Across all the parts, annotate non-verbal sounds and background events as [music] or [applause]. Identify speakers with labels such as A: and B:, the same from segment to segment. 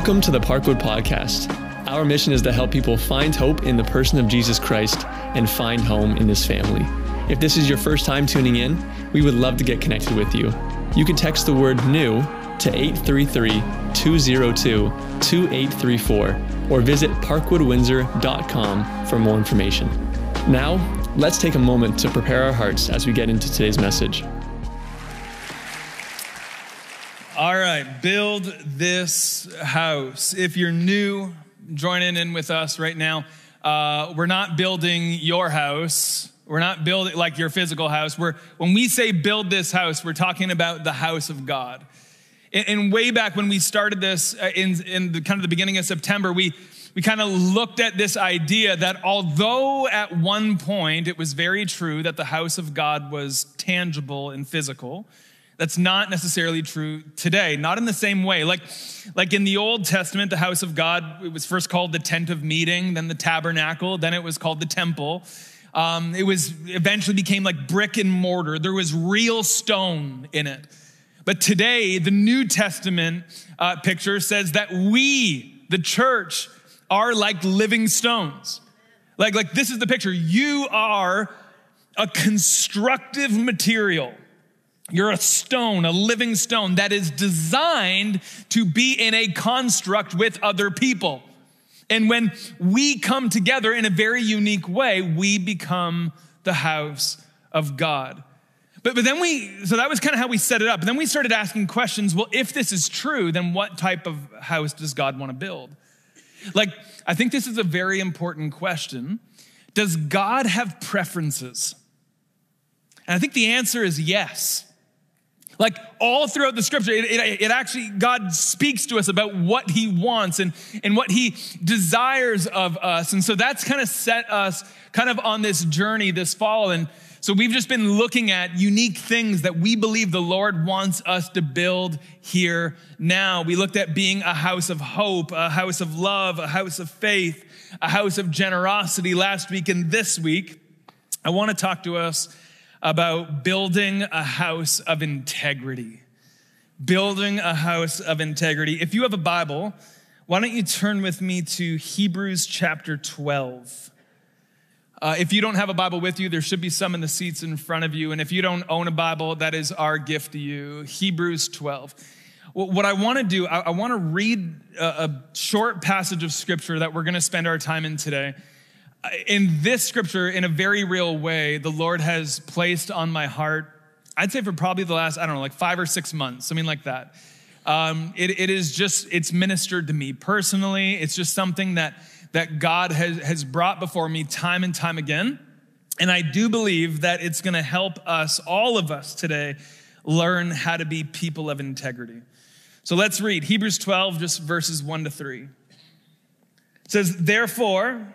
A: Welcome to the Parkwood Podcast. Our mission is to help people find hope in the person of Jesus Christ and find home in His family. If this is your first time tuning in, we would love to get connected with you. You can text the word new to 833 202 2834 or visit parkwoodwindsor.com for more information. Now, let's take a moment to prepare our hearts as we get into today's message.
B: All right, build this house. If you're new, joining in with us right now. Uh, we're not building your house. We're not building like your physical house. We're, when we say build this house, we're talking about the house of God. And, and way back when we started this uh, in, in the kind of the beginning of September, we, we kind of looked at this idea that although at one point it was very true that the house of God was tangible and physical, that's not necessarily true today, not in the same way. Like, like in the Old Testament, the house of God, it was first called the tent of meeting, then the tabernacle, then it was called the temple. Um, it was eventually became like brick and mortar. There was real stone in it. But today, the New Testament uh, picture says that we, the church, are like living stones. Like, like this is the picture. You are a constructive material you're a stone, a living stone that is designed to be in a construct with other people. And when we come together in a very unique way, we become the house of God. But, but then we, so that was kind of how we set it up. Then we started asking questions well, if this is true, then what type of house does God want to build? Like, I think this is a very important question. Does God have preferences? And I think the answer is yes. Like all throughout the scripture, it, it, it, actually, God speaks to us about what he wants and, and what he desires of us. And so that's kind of set us kind of on this journey this fall. And so we've just been looking at unique things that we believe the Lord wants us to build here now. We looked at being a house of hope, a house of love, a house of faith, a house of generosity last week and this week. I want to talk to us about building a house of integrity. Building a house of integrity. If you have a Bible, why don't you turn with me to Hebrews chapter 12? Uh, if you don't have a Bible with you, there should be some in the seats in front of you. And if you don't own a Bible, that is our gift to you. Hebrews 12. Well, what I want to do, I, want to read a short passage of scripture that we're going to spend our time in today in this scripture, in a very real way, the Lord has placed on my heart, I'd say for probably the last, I don't know, like five or six months, something like that. Um, it, it is just, it's ministered to me personally. It's just something that, that God has, has brought before me time and time again. And I do believe that it's going to help us, all of us today, learn how to be people of integrity. So let's read Hebrews 12, just verses 1 to 3. It says, Therefore,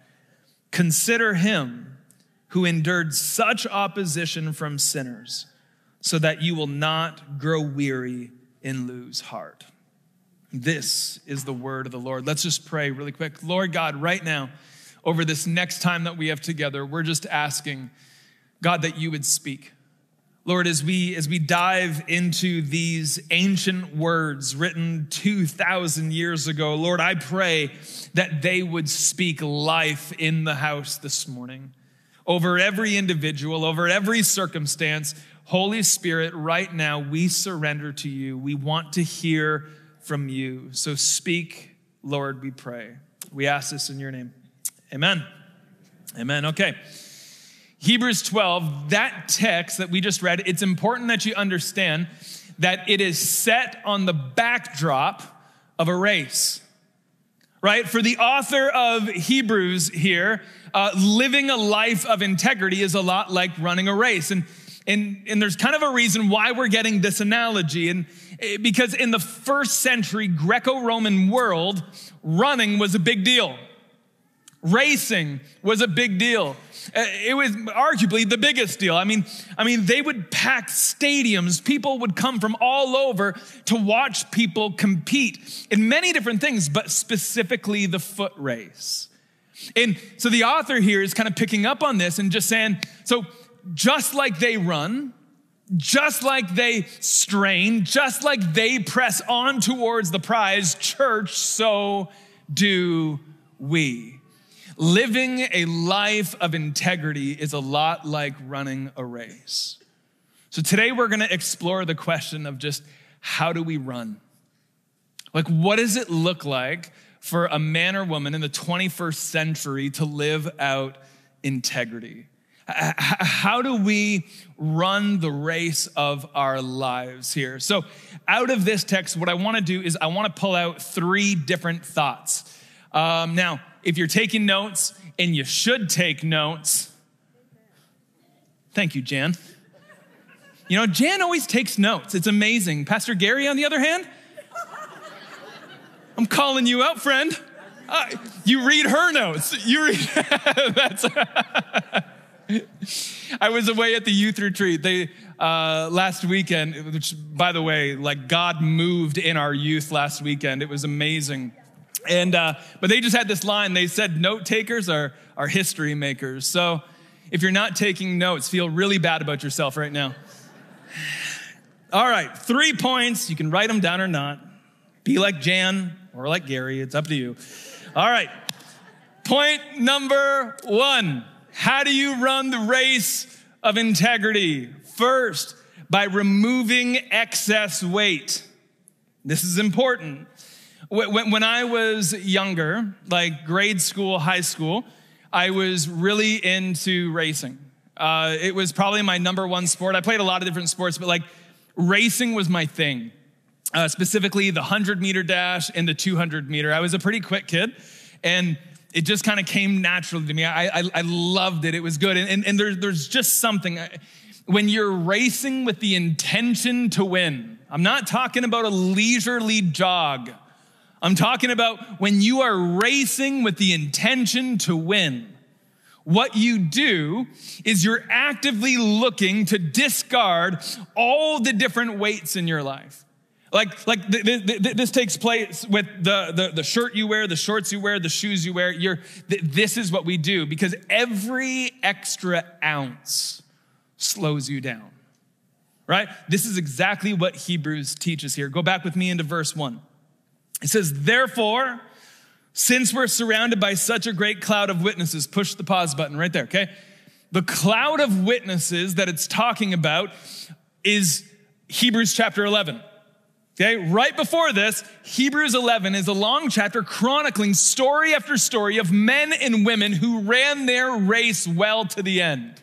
B: Consider him who endured such opposition from sinners, so that you will not grow weary and lose heart. This is the word of the Lord. Let's just pray really quick. Lord God, right now, over this next time that we have together, we're just asking, God, that you would speak. Lord, as we, as we dive into these ancient words written 2,000 years ago, Lord, I pray that they would speak life in the house this morning. Over every individual, over every circumstance, Holy Spirit, right now we surrender to you. We want to hear from you. So speak, Lord, we pray. We ask this in your name. Amen. Amen. Okay. Hebrews 12, that text that we just read, it's important that you understand that it is set on the backdrop of a race, right? For the author of Hebrews here, uh, living a life of integrity is a lot like running a race. And and, and there's kind of a reason why we're getting this analogy. And eh, because in the first century Greco Roman world, running was a big deal. Racing was a big deal. Uh, it was arguably the biggest deal. I mean, I mean, they would pack stadiums. People would come from all over to watch people compete in many different things, but specifically the foot race. And so the author here is kind of picking up on this and just saying, so just like they run, just like they strain, just like they press on towards the prize, church, so do we. Living a life of integrity is a lot like running a race. So today we're going to explore the question of just how do we run? Like, what does it look like for a man or woman in the 21st century to live out integrity? How do we run the race of our lives here? So, out of this text, what I want to do is I want to pull out three different thoughts. Um, now, if you're taking notes, and you should take notes, thank you, Jan. You know, Jan always takes notes. It's amazing. Pastor Gary, on the other hand, I'm calling you out, friend. Uh, you read her notes. You read [laughs] that's. [laughs] I was away at the youth retreat. They uh, last weekend, which by the way, like God moved in our youth last weekend. It was amazing. And uh, but they just had this line. They said, "Note takers are are history makers." So if you're not taking notes, feel really bad about yourself right now. All right, three points. You can write them down or not. Be like Jan or like Gary. It's up to you. All right. Point number one How do you run the race of integrity? First, by removing excess weight. This is important. When I was younger, like grade school, high school, I was really into racing. Uh, it was probably my number one sport. I played a lot of different sports, but like racing was my thing. Uh, specifically, the 100 meter dash and the 200 meter. I was a pretty quick kid, and it just kind of came naturally to me. I, I, I, loved it. It was good. And, and, and there, there's just something when you're racing with the intention to win. I'm not talking about a leisurely jog. I'm talking about when you are racing with the intention to win. What you do is you're actively looking to discard all the different weights in your life. Like, like th- th- th- this takes place with the, the, the, shirt you wear, the shorts you wear, the shoes you wear. You're, this is what we do because every extra ounce slows you down, right? This is exactly what Hebrews teaches here. Go back with me into verse one. It says, therefore, since we're surrounded by such a great cloud of witnesses, push the pause button right there, okay? The cloud of witnesses that it's talking about is Hebrews chapter 11. Okay, right before this, Hebrews 11 is a long chapter chronicling story after story of men and women who ran their race well to the end.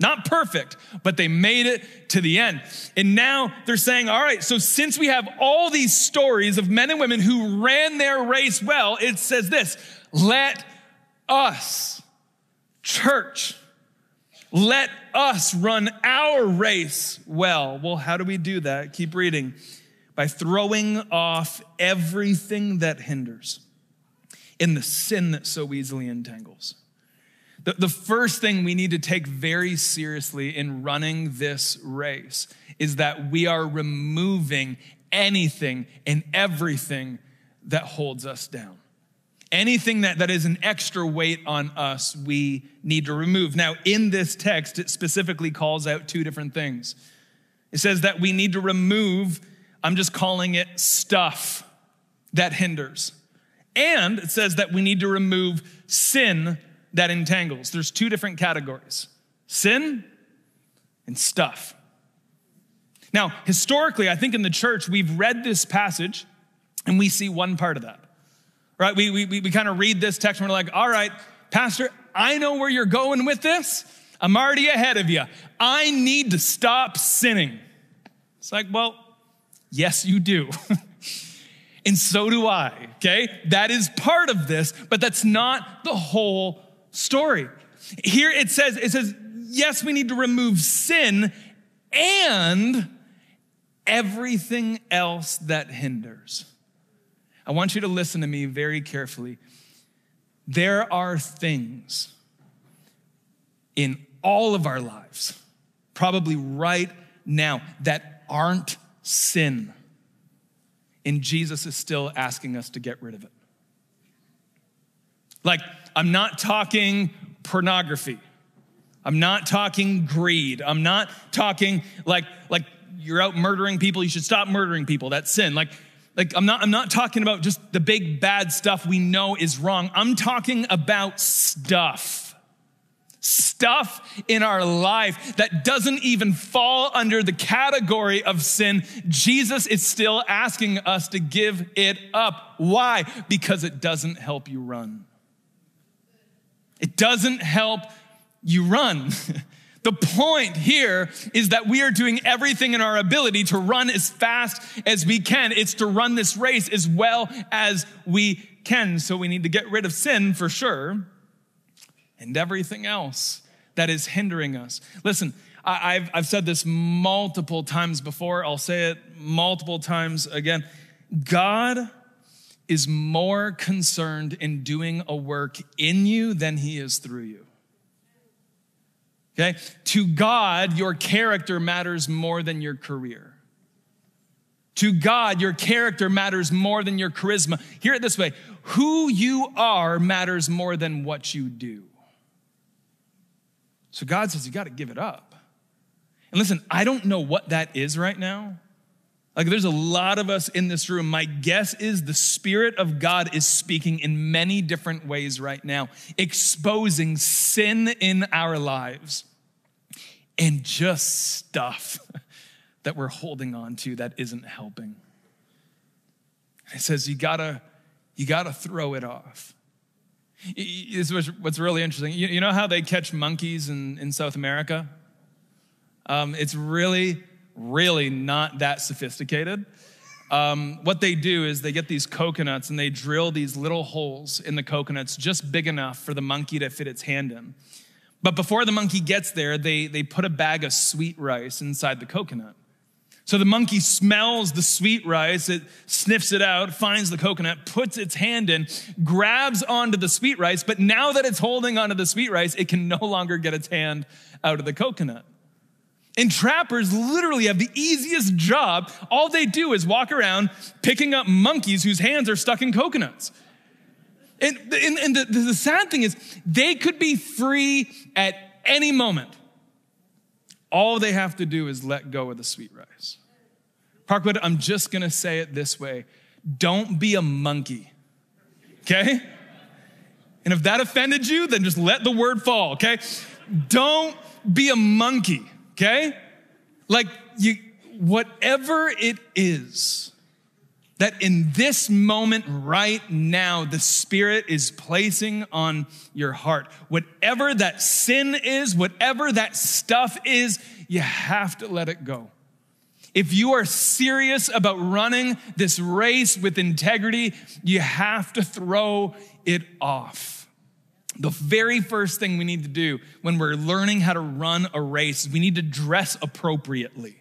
B: Not perfect, but they made it to the end. And now they're saying, all right, so since we have all these stories of men and women who ran their race well, it says this let us, church, let us run our race well. Well, how do we do that? Keep reading. By throwing off everything that hinders in the sin that so easily entangles the, the first thing we need to take very seriously in running this race is that we are removing anything and everything that holds us down. Anything that, that is an extra weight on us, we need to remove. Now, in this text, it specifically calls out two different things. It says that we need to remove, I'm just calling it stuff that hinders. And it says that we need to remove sin that entangles. There's two different categories sin and stuff. Now, historically, I think in the church, we've read this passage and we see one part of that, right? We, we, we kind of read this text and we're like, all right, Pastor, I know where you're going with this. I'm already ahead of you. I need to stop sinning. It's like, well, yes, you do. [laughs] and so do I, okay? That is part of this, but that's not the whole story. Here it says, it says, yes, we need to remove sin and everything else that hinders. I want you to listen to me very carefully. There are things in all of our lives, probably right now, that aren't sin. And Jesus is still asking us to get rid of it. Like, I'm not talking pornography. I'm not talking greed. I'm not talking like, like you're out murdering people, you should stop murdering people. That's sin. Like, like I'm not, I'm not talking about just the big bad stuff we know is wrong. I'm talking about stuff stuff in our life that doesn't even fall under the category of sin, Jesus is still asking us to give it up. Why? Because it doesn't help you run. It doesn't help you run. [laughs] The point here is that we are doing everything in our ability to run as fast as we can. It's to run this race as well as we can. So we need to get rid of sin for sure and everything else that is hindering us. Listen, I've, I've said this multiple times before. I'll say it multiple times again. God is more concerned in doing a work in you than he is through you. Okay? To God, your character matters more than your career. To God, your character matters more than your charisma. Hear it this way who you are matters more than what you do. So God says, you got to give it up. And listen, I don't know what that is right now. Like, there's a lot of us in this room. My guess is the Spirit of God is speaking in many different ways right now, exposing sin in our lives and just stuff [laughs] that we're holding on to that isn't helping. It says, you gotta, you gotta throw it off. This is what's really interesting. You, know how they catch monkeys in, in South America? Um, it's really, really not that sophisticated. Um, what they do is they get these coconuts and they drill these little holes in the coconuts just big enough for the monkey to fit its hand in. But before the monkey gets there, they, they put a bag of sweet rice inside the coconut. So the monkey smells the sweet rice, it sniffs it out, finds the coconut, puts its hand in, grabs onto the sweet rice, but now that it's holding onto the sweet rice, it can no longer get its hand out of the coconut. And trappers literally have the easiest job. All they do is walk around picking up monkeys whose hands are stuck in coconuts. And, and, and the, the sad thing is, they could be free at any moment. All they have to do is let go of the sweet rice. Parkwood, I'm just gonna say it this way don't be a monkey, okay? And if that offended you, then just let the word fall, okay? Don't be a monkey, okay? Like, you, whatever it is that in this moment right now, the Spirit is placing on your heart. Whatever that sin is, whatever that stuff is, you have to let it go. If you are serious about running this race with integrity, you have to throw it off. The very first thing we need to do when we're learning how to run a race is we need to dress appropriately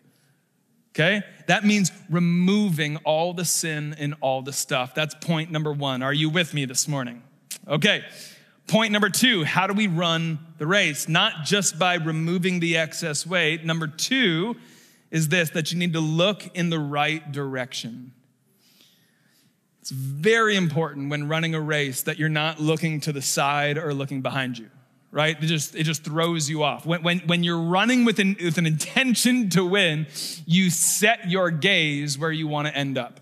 B: okay? That means removing all the sin and all the stuff. That's point number one. Are you with me this morning? Okay. Point number two how do we run the race? Not just by removing the excess weight. Number two is this that you need to look in the right direction. It's very important when running a race that you're not looking to the side or looking behind you right? It just, it just throws you off. When, when, when you're running with an, with an intention to win, you set your gaze where you want to end up,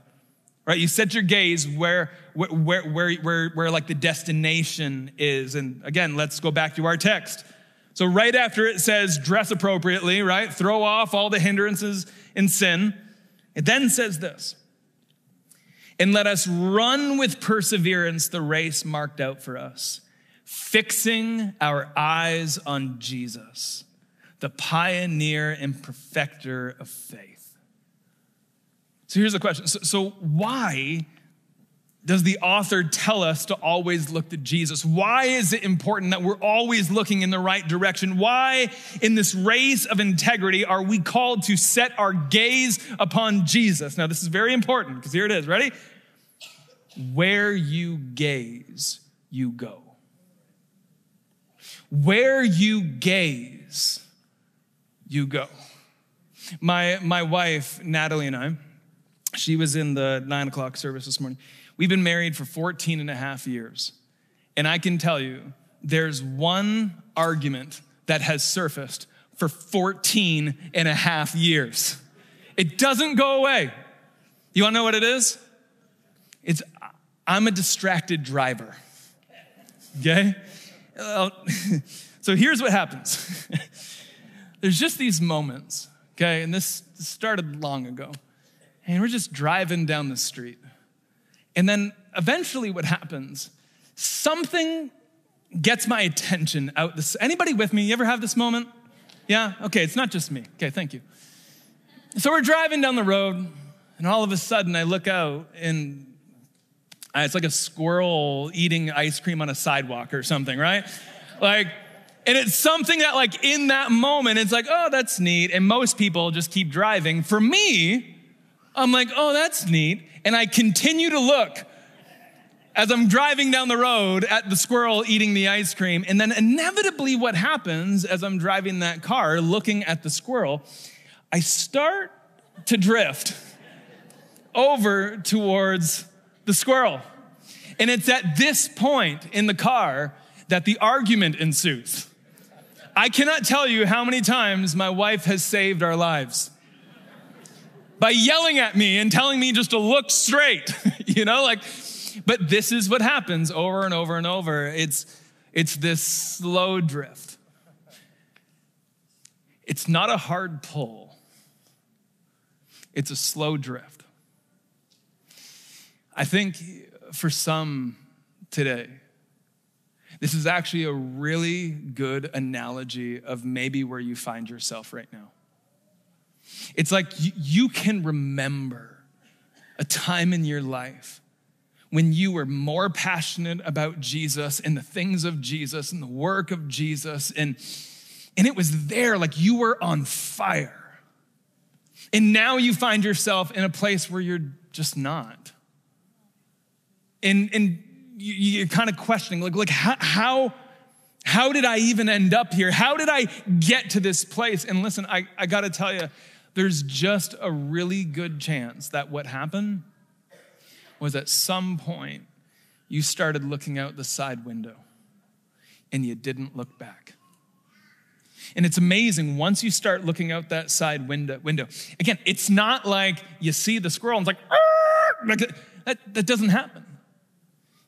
B: right? You set your gaze where, where, where, where, where like the destination is. And again, let's go back to our text. So right after it says dress appropriately, right? Throw off all the hindrances and sin. It then says this. And let us run with perseverance the race marked out for us fixing our eyes on Jesus, the pioneer and perfecter of faith. So here's the question. So, so why does the author tell us to always look to Jesus? Why is it important that we're always looking in the right direction? Why, in this race of integrity, are we called to set our gaze upon Jesus? Now, this is very important because here it is. Ready? Where you gaze, you go. Where you gaze, you go. My, my wife, Natalie, and I, she was in the nine o'clock service this morning. We've been married for 14 and a half years. And I can tell you, there's one argument that has surfaced for 14 and a half years. It doesn't go away. You wanna know what it is? It's, I'm a distracted driver. Okay? [laughs] so here's what happens [laughs] there's just these moments, okay? And this started long ago. And we're just driving down the street. And then eventually what happens, something gets my attention out this. Anybody with me? You ever have this moment? Yeah? Okay, it's not just me. Okay, thank you. So we're driving down the road, and all of a sudden I look out and it's like a squirrel eating ice cream on a sidewalk or something, right? Like, and it's something that, like, in that moment, it's like, oh, that's neat. And most people just keep driving. For me, I'm like, oh, that's neat. And I continue to look as I'm driving down the road at the squirrel eating the ice cream. And then inevitably, what happens as I'm driving that car looking at the squirrel, I start to drift over towards the squirrel. And it's at this point in the car that the argument ensues. I cannot tell you how many times my wife has saved our lives by yelling at me and telling me just to look straight, [laughs] you know, like, but this is what happens over and over and over. It's, it's this slow drift. It's not a hard pull, it's a slow drift. I think for some today, this is actually a really good analogy of maybe where you find yourself right now. It's like you can remember a time in your life when you were more passionate about Jesus and the things of Jesus and the work of Jesus and and it was there like you were on fire. And now you find yourself in a place where you're just not. And and you're kind of questioning like like how, how how did I even end up here? How did I get to this place? And listen, I, I got to tell you, there's just a really good chance that what happened was at some point you started looking out the side window and you didn't look back. And it's amazing once you start looking out that side window. window. Again, it's not like you see the squirrel and it's like, that, that doesn't happen.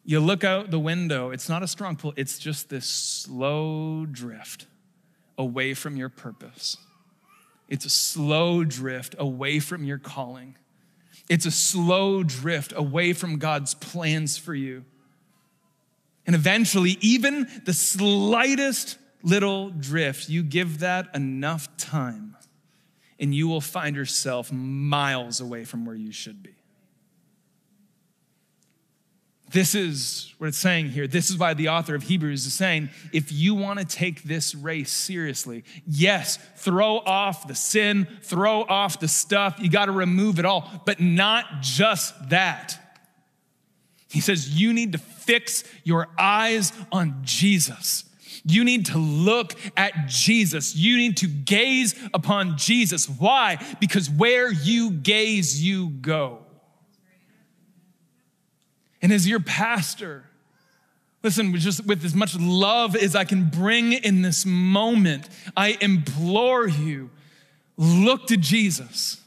B: You look out the window, it's not a strong pull, it's just this slow drift away from your purpose. It's a slow drift away from your calling. It's a slow drift away from God's plans for you. And eventually, even the slightest little drift, you give that enough time, and you will find yourself miles away from where you should be. This is what it's saying here. This is why the author of Hebrews is saying if you want to take this race seriously, yes, throw off the sin, throw off the stuff. You got to remove it all, but not just that. He says you need to fix your eyes on Jesus. You need to look at Jesus. You need to gaze upon Jesus. Why? Because where you gaze, you go. And as your pastor, listen, just with as much love as I can bring in this moment, I implore you look to Jesus.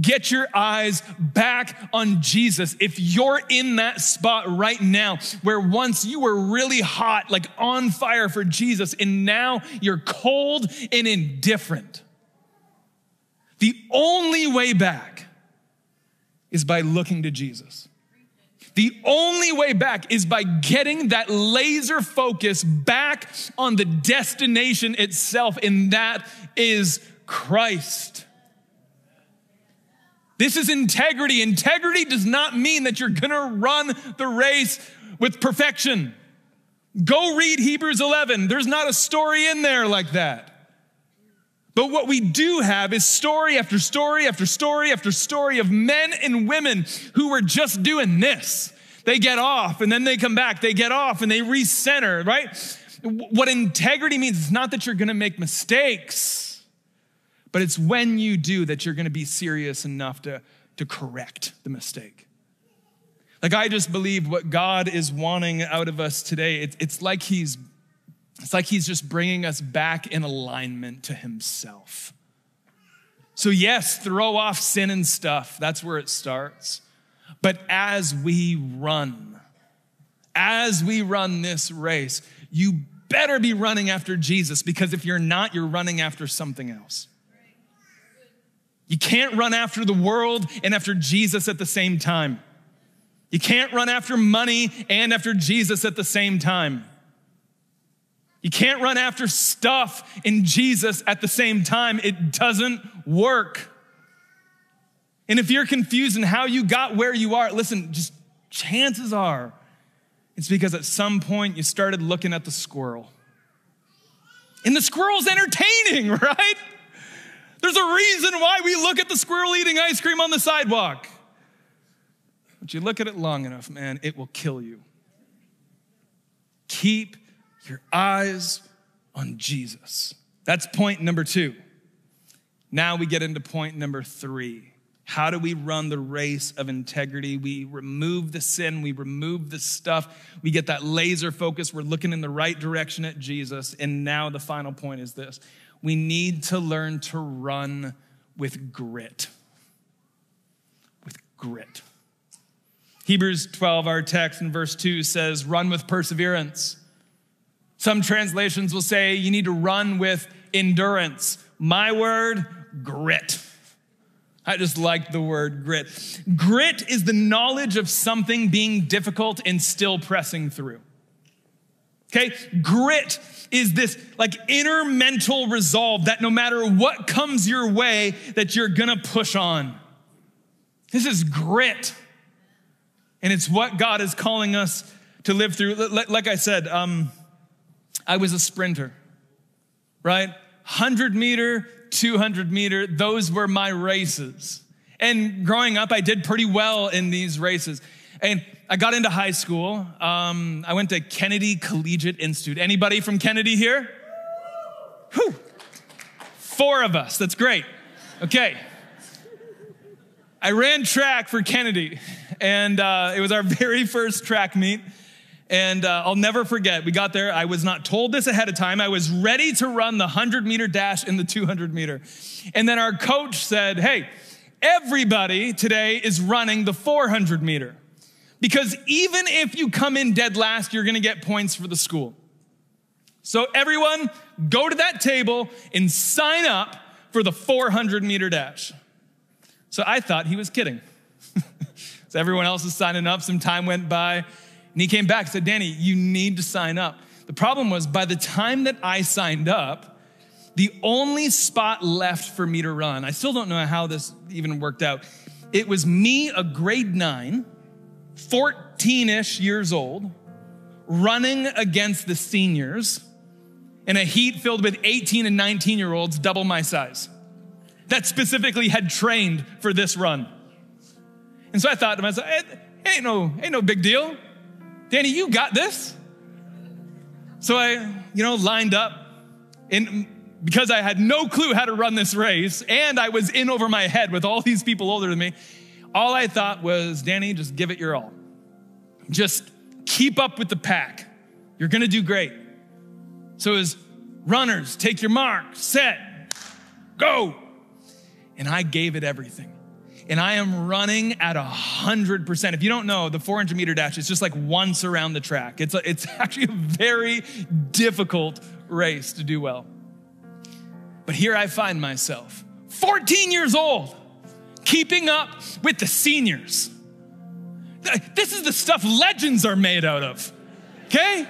B: Get your eyes back on Jesus. If you're in that spot right now where once you were really hot, like on fire for Jesus, and now you're cold and indifferent, the only way back is by looking to Jesus. The only way back is by getting that laser focus back on the destination itself, and that is Christ. This is integrity. Integrity does not mean that you're gonna run the race with perfection. Go read Hebrews 11. There's not a story in there like that. But what we do have is story after story after story after story of men and women who were just doing this. They get off and then they come back. They get off and they recenter, right? What integrity means is not that you're gonna make mistakes, but it's when you do that you're gonna be serious enough to, to correct the mistake. Like, I just believe what God is wanting out of us today, it, it's like He's it's like he's just bringing us back in alignment to himself. So, yes, throw off sin and stuff. That's where it starts. But as we run, as we run this race, you better be running after Jesus because if you're not, you're running after something else. You can't run after the world and after Jesus at the same time. You can't run after money and after Jesus at the same time. You can't run after stuff in Jesus at the same time. It doesn't work. And if you're confused in how you got where you are, listen, just chances are it's because at some point you started looking at the squirrel. And the squirrel's entertaining, [laughs] right? There's a reason why we look at the squirrel eating ice cream on the sidewalk. But you look at it long enough, man, it will kill you. Keep your eyes on Jesus. That's point number two. Now we get into point number three. How do we run the race of integrity? We remove the sin, we remove the stuff, we get that laser focus, we're looking in the right direction at Jesus. And now the final point is this we need to learn to run with grit. With grit. Hebrews 12, our text in verse 2 says, Run with perseverance. Some translations will say you need to run with endurance. My word, grit. I just like the word grit. Grit is the knowledge of something being difficult and still pressing through. Okay? Grit is this like inner mental resolve that no matter what comes your way that you're going to push on. This is grit. And it's what God is calling us to live through. Like I said, um, I was a sprinter, right? 100 meter, 200 meter, those were my races. And growing up, I did pretty well in these races. And I got into high school. Um, I went to Kennedy Collegiate Institute. Anybody from Kennedy here? Whew. Four of us. That's great. Okay. I ran track for Kennedy, and uh, it was our [laughs] very first track meet. And uh, I'll never forget, we got there. I was not told this ahead of time. I was ready to run the 100 meter dash and the 200 meter. And then our coach said, Hey, everybody today is running the 400 meter. Because even if you come in dead last, you're gonna get points for the school. So everyone, go to that table and sign up for the 400 meter dash. So I thought he was kidding. [laughs] so everyone else is signing up. Some time went by. And he came back and said, Danny, you need to sign up. The problem was by the time that I signed up, the only spot left for me to run, I still don't know how this even worked out. It was me, a grade nine, 14 ish years old, running against the seniors in a heat filled with 18 and 19 year olds, double my size that specifically had trained for this run. And so I thought to myself, ain't no, ain't no big deal. Danny, you got this. So I, you know, lined up and because I had no clue how to run this race and I was in over my head with all these people older than me, all I thought was, Danny, just give it your all. Just keep up with the pack. You're gonna do great. So as runners, take your mark, set, go and I gave it everything. And I am running at a hundred percent. If you don't know, the 400 meter dash is just like once around the track. It's, a, it's [laughs] actually a very difficult race to do well. But here I find myself, 14 years old, keeping up with the seniors. This is the stuff legends are made out of, okay?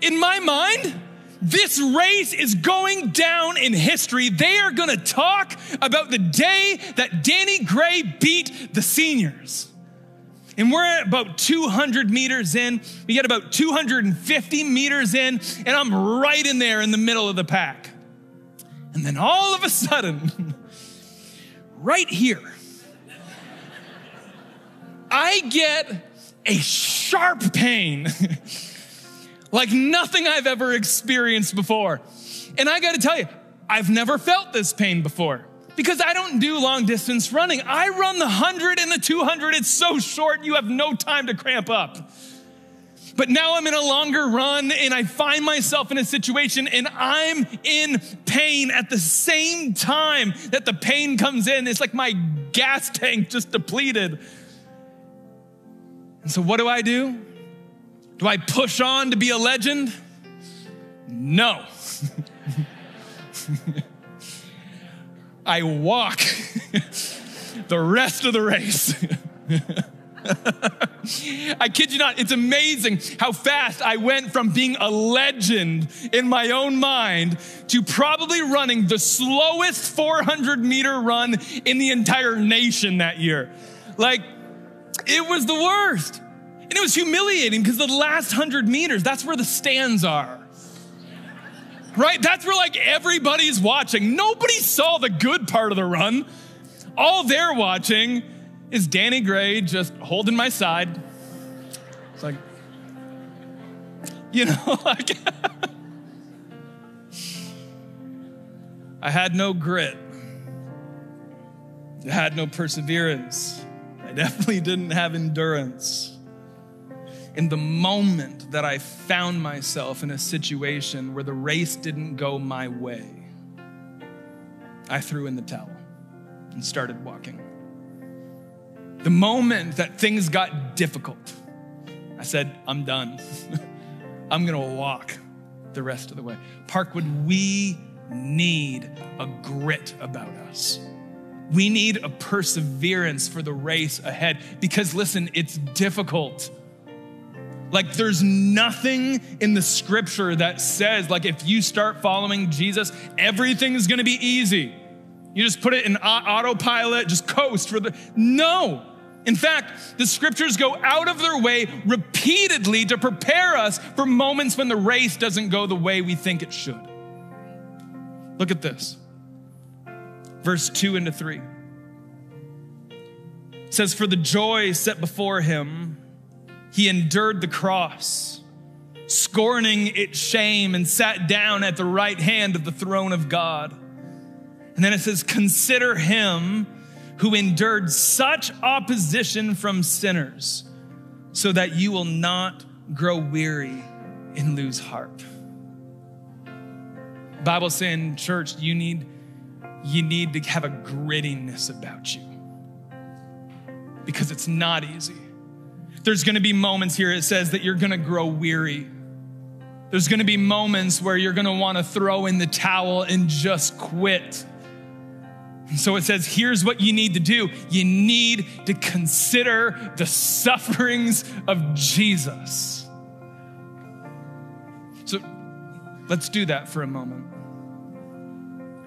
B: In my mind, this race is going down in history. They are going to talk about the day that Danny Gray beat the seniors. And we're at about 200 meters in. We get about 250 meters in, and I'm right in there in the middle of the pack. And then all of a sudden, [laughs] right here, I get a sharp pain [laughs] like nothing I've ever experienced before. And I gotta tell you, I've never felt this pain before because I don't do long distance running. I run the 100 and the 200. It's so short, you have no time to cramp up. But now I'm in a longer run and I find myself in a situation and I'm in pain at the same time that the pain comes in. It's like my gas tank just depleted. And so, what do I do? Do I push on to be a legend? No. I walk [laughs] the rest of the race. I kid you not, it's amazing how fast I went from being a legend in my own mind to probably running the slowest 400 meter run in the entire nation that year. Like, it was the worst. And it was humiliating because the last 100 meters, that's where the stands are right? That's where like everybody's watching. Nobody saw the good part of the run. All they're watching is Danny Gray just holding my side. It's like, you know, [laughs] like I had no grit. I had no perseverance. I definitely didn't have endurance in the moment that I found myself in a situation where the race didn't go my way, I threw in the towel and started walking. The moment that things got difficult, I said, I'm done. [laughs] I'm gonna walk the rest of the way. Parkwood, we need a grit about us. We need a perseverance for the race ahead because, listen, it's difficult. Like, there's nothing in the scripture that says, like, if you start following Jesus, everything is gonna be easy. You just put it in autopilot, just coast for the. No. In fact, the scriptures go out of their way repeatedly to prepare us for moments when the race doesn't go the way we think it should. Look at this. Verse 2 into 3. It says, For the joy set before him, he endured the cross, scorning its shame, and sat down at the right hand of the throne of God. And then it says, Consider him who endured such opposition from sinners, so that you will not grow weary and lose heart. Bible saying, church, you need, you need to have a grittiness about you. Because it's not easy. There's gonna be moments here, it says that you're gonna grow weary. There's gonna be moments where you're gonna wanna throw in the towel and just quit. And so it says, here's what you need to do you need to consider the sufferings of Jesus. So let's do that for a moment.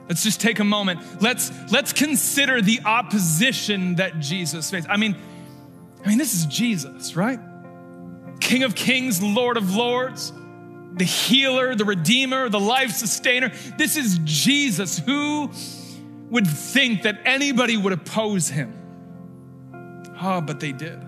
B: Let's just take a moment. Let's, let's consider the opposition that Jesus faced. I mean, I mean, this is Jesus, right? King of kings, Lord of lords, the healer, the redeemer, the life sustainer. This is Jesus. Who would think that anybody would oppose him? Oh, but they did.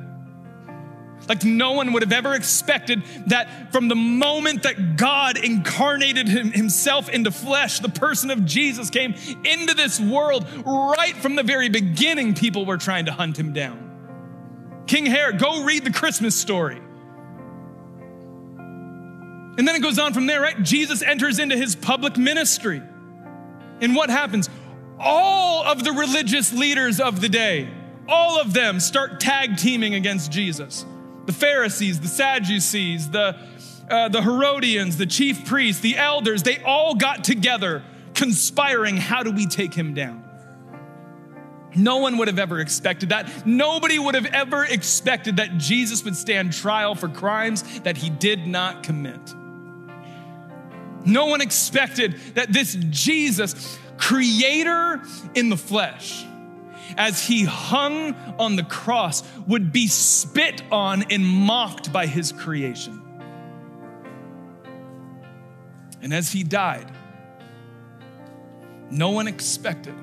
B: Like no one would have ever expected that from the moment that God incarnated himself into flesh, the person of Jesus came into this world, right from the very beginning, people were trying to hunt him down. King Herod, go read the Christmas story. And then it goes on from there, right? Jesus enters into his public ministry. And what happens? All of the religious leaders of the day, all of them start tag teaming against Jesus. The Pharisees, the Sadducees, the, uh, the Herodians, the chief priests, the elders, they all got together conspiring how do we take him down? No one would have ever expected that. Nobody would have ever expected that Jesus would stand trial for crimes that he did not commit. No one expected that this Jesus, creator in the flesh, as he hung on the cross, would be spit on and mocked by his creation. And as he died, no one expected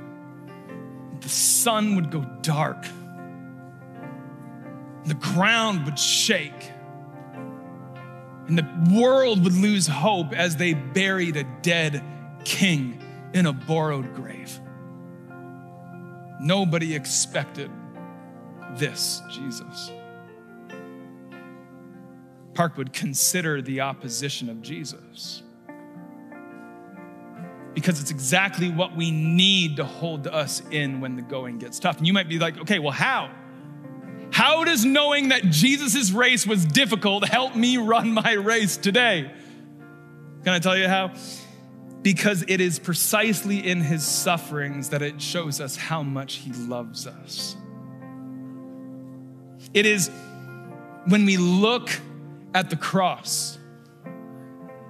B: the sun would go dark, the ground would shake, and the world would lose hope as they buried a dead king in a borrowed grave. Nobody expected this Jesus. Parkwood consider the opposition of Jesus because it's exactly what we need to hold us in when the going gets tough. And you might be like, okay, well, how? How does knowing that Jesus' race was difficult help me run my race today? Can I tell you how? Because it is precisely in his sufferings that it shows us how much he loves us. It is when we look at the cross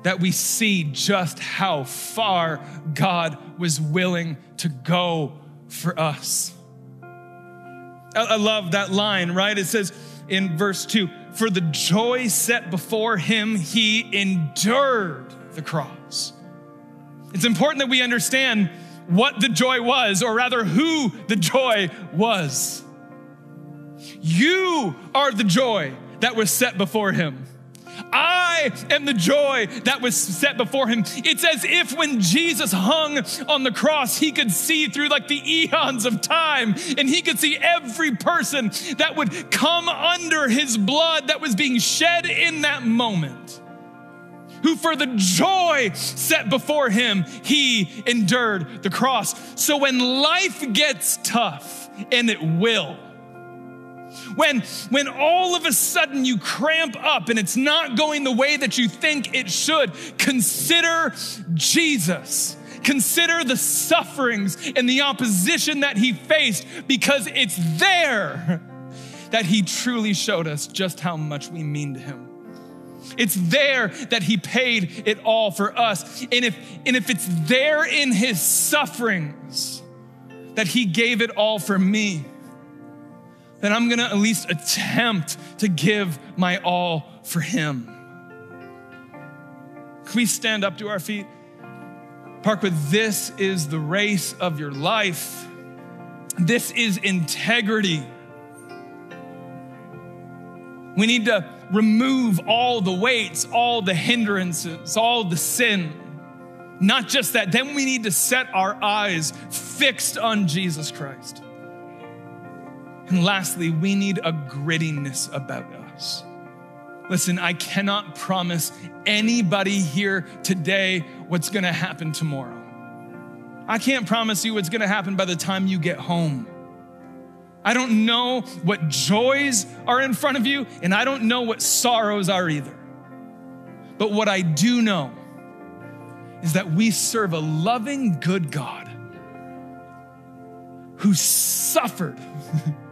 B: that we see just how far God was willing to go for us. I love that line, right? It says in verse 2 For the joy set before him, he endured the cross. It's important that we understand what the joy was, or rather, who the joy was. You are the joy that was set before him. I am the joy that was set before him. It's as if when Jesus hung on the cross, he could see through like the eons of time and he could see every person that would come under his blood that was being shed in that moment. Who, for the joy set before him, he endured the cross. So when life gets tough, and it will, when, when all of a sudden you cramp up and it's not going the way that you think it should, consider Jesus. Consider the sufferings and the opposition that he faced because it's there [laughs] that he truly showed us just how much we mean to him. It's there that he paid it all for us. And if, and if it's there in his sufferings that he gave it all for me, then I'm gonna at least attempt to give my all for Him. Can we stand up to our feet? Parkwood, this is the race of your life. This is integrity. We need to remove all the weights, all the hindrances, all the sin. Not just that, then we need to set our eyes fixed on Jesus Christ. And lastly, we need a grittiness about us. Listen, I cannot promise anybody here today what's gonna happen tomorrow. I can't promise you what's gonna happen by the time you get home. I don't know what joys are in front of you, and I don't know what sorrows are either. But what I do know is that we serve a loving, good God who suffered. [laughs]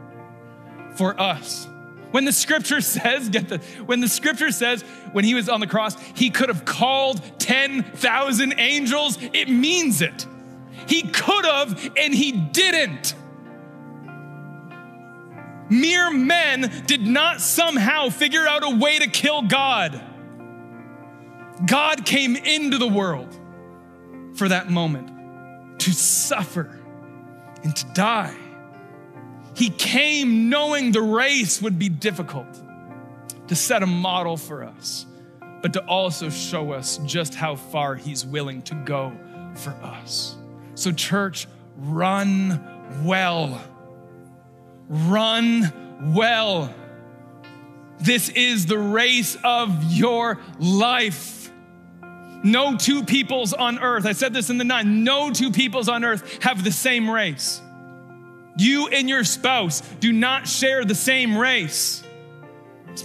B: for us. When the scripture [laughs] says, get the, when the scripture says when he was on the cross, he could have called 10,000 angels, it means it. He could have and he didn't. Mere men did not somehow figure out a way to kill God. God came into the world for that moment to suffer and to die. He came knowing the race would be difficult to set a model for us, but to also show us just how far He's willing to go for us. So, church, run well. Run well. This is the race of your life. No two peoples on earth, I said this in the nine, no two peoples on earth have the same race. You and your spouse do not share the same race.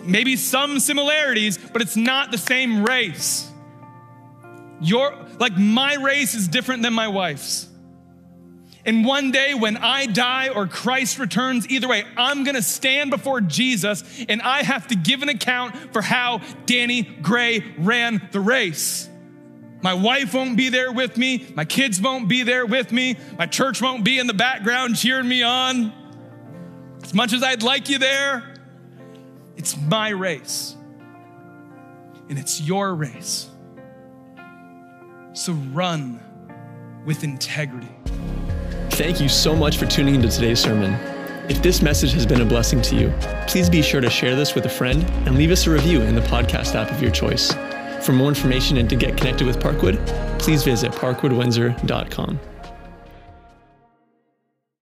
B: Maybe some similarities, but it's not the same race. Your like my race is different than my wife's. And one day when I die or Christ returns, either way, I'm gonna stand before Jesus and I have to give an account for how Danny Gray ran the race. My wife won't be there with me. My kids won't be there with me. My church won't be in the background cheering me on. As much as I'd like you there, it's my race. And it's your race. So run with integrity.
A: Thank you so much for tuning into today's sermon. If this message has been a blessing to you, please be sure to share this with a friend and leave us a review in the podcast app of your choice. For more information and to get connected with Parkwood, please visit parkwoodwindsor.com.